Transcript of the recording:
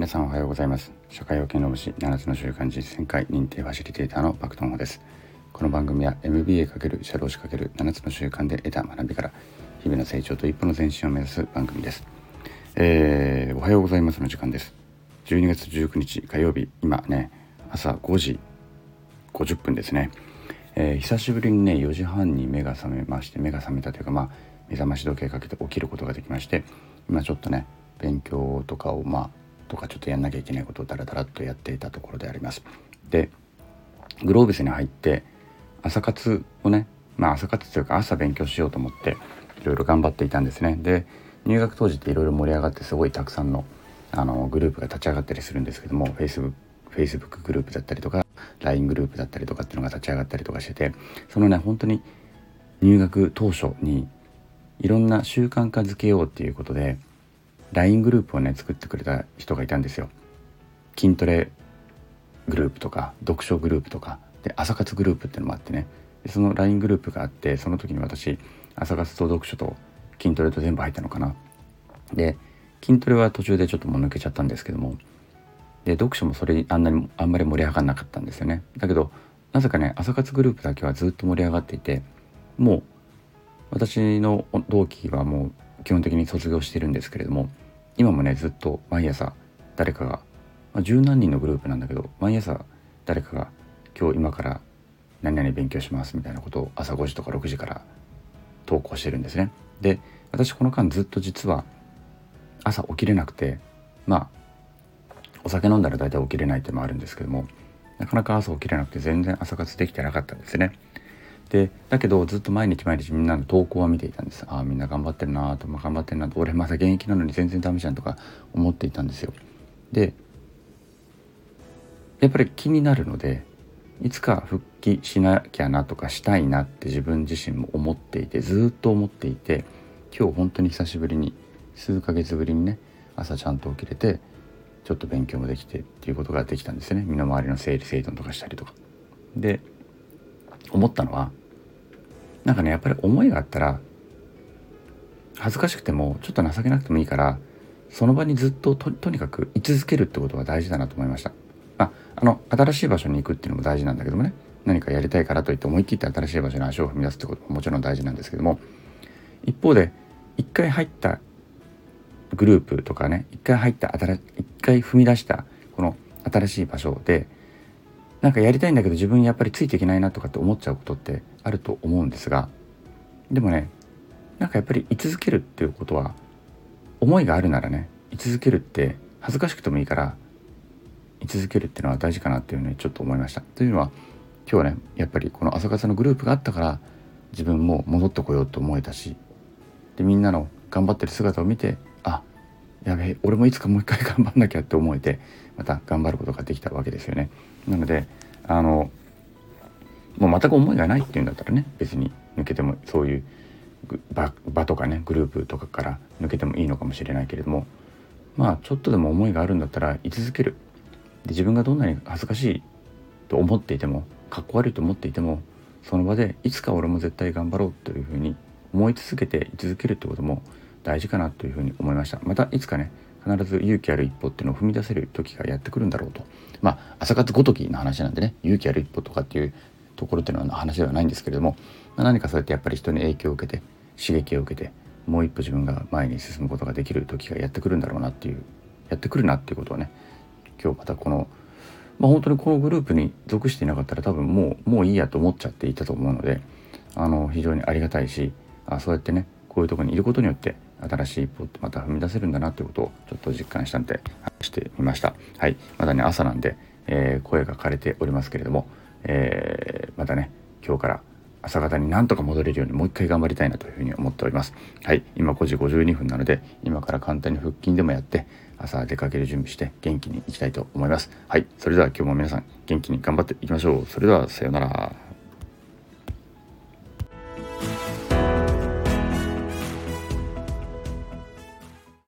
皆さんおはようございます。社会保険労務士7つの習慣実践会認定ファシリテーターのバクトンホです。この番組は MBA× 社労士 ×7 つの習慣で得た学びから日々の成長と一歩の前進を目指す番組です、えー、おはようございますの時間です。12月19日火曜日。今ね朝5時50分ですね、えー、久しぶりにね4時半に目が覚めまして目が覚めたというかまあ目覚まし時計かけて起きることができまして今ちょっとね勉強とかをまあとかちょっとやんなきゃいけないことをダラダラっとやっていたところであります。でグロービスに入って朝活をねまあ朝活というか朝勉強しようと思っていろいろ頑張っていたんですね。で入学当時っていろいろ盛り上がってすごいたくさんのあのグループが立ち上がったりするんですけども Facebook, Facebook グループだったりとか LINE グループだったりとかっていうのが立ち上がったりとかしててそのね本当に入学当初にいろんな習慣化づけようっていうことで LINE グループをね作ってくれた人がいたんですよ。筋トレグループとか読書グループとかで朝活グループってのもあってねでその LINE グループがあってその時に私朝活と読書と筋トレと全部入ったのかな。で筋トレは途中でちょっともう抜けちゃったんですけどもで読書もそれあんなにあんまり盛り上がんなかったんですよね。だけどなぜかね朝活グループだけはずっと盛り上がっていてもう私の同期はもう基本的に卒業してるんですけれども今もねずっと毎朝誰かが、まあ、十何人のグループなんだけど毎朝誰かが今日今から何々勉強しますみたいなことを朝5時とか6時から投稿してるんですね。で私この間ずっと実は朝起きれなくてまあお酒飲んだら大体起きれないってのもあるんですけどもなかなか朝起きれなくて全然朝活できてなかったんですね。でだけどずっと毎日毎日みんなの投稿は見ていたんです。ああみんな頑張ってるなと、まあ、頑張ってるなと。俺まだ現役なのに全然ダメじゃんとか思っていたんですよ。でやっぱり気になるのでいつか復帰しなきゃなとかしたいなって自分自身も思っていてずっと思っていて今日本当に久しぶりに数ヶ月ぶりにね朝ちゃんと起きれてちょっと勉強もできてっていうことができたんですよね。身の回りの整理整頓とかしたりとか。で思ったのはなんかねやっぱり思いがあったら恥ずかしくてもちょっと情けなくてもいいからその場にずっととにかく居続けるってことが大事だなと思いました。ああの新しい場所に行くっていうのも大事なんだけどもね何かやりたいからといって思い切って新しい場所に足を踏み出すってことももちろん大事なんですけども一方で一回入ったグループとかね一回入った新一回踏み出したこの新しい場所でなんかやりたいんだけど自分やっぱりついていけないなとかって思っちゃうことってあると思うんですがでもねなんかやっぱり居続けるっていうことは思いがあるならね居続けるって恥ずかしくてもいいから居続けるっていうのは大事かなっていうふうにちょっと思いました。というのは今日はねやっぱりこの朝活のグループがあったから自分も戻ってこようと思えたしでみんなの頑張ってる姿を見てあやべえ俺もいつかもう一回頑張んなきゃって思えてまた頑張ることができたわけですよね。なのであのもう全く思いがないっていうんだったらね別に抜けてもそういう場とかねグループとかから抜けてもいいのかもしれないけれどもまあちょっとでも思いがあるんだったら居続けるで自分がどんなに恥ずかしいと思っていてもかっこ悪いと思っていてもその場でいつか俺も絶対頑張ろうというふうに思い続けて居続けるってことも大事かなというふうに思いました。またいつかね必ず勇気ある一歩っていうのを踏み出せる時がやってくるんだろうと。まあ朝活ごときの話なんでね勇気ある一歩とかっていうところっていうのは話ではないんですけれども、まあ、何かそうやってやっぱり人に影響を受けて刺激を受けてもう一歩自分が前に進むことができる時がやってくるんだろうなっていうやってくるなっていうことをね今日またこのまあ本当にこのグループに属していなかったら多分もうもういいやと思っちゃっていたと思うのであの非常にありがたいしあそうやってねこういうとこにいることによって新しい一歩ってまた踏み出せるんだなっていうことをちょっと実感したんで話してみました。はい。まだね朝なんで、えー、声が枯れておりますけれども、えー、またね今日から朝方になんとか戻れるようにもう一回頑張りたいなというふうに思っております。はい。今5時52分なので今から簡単に腹筋でもやって朝出かける準備して元気にいきたいと思います。はい。それでは今日も皆さん元気に頑張っていきましょう。それではさようなら。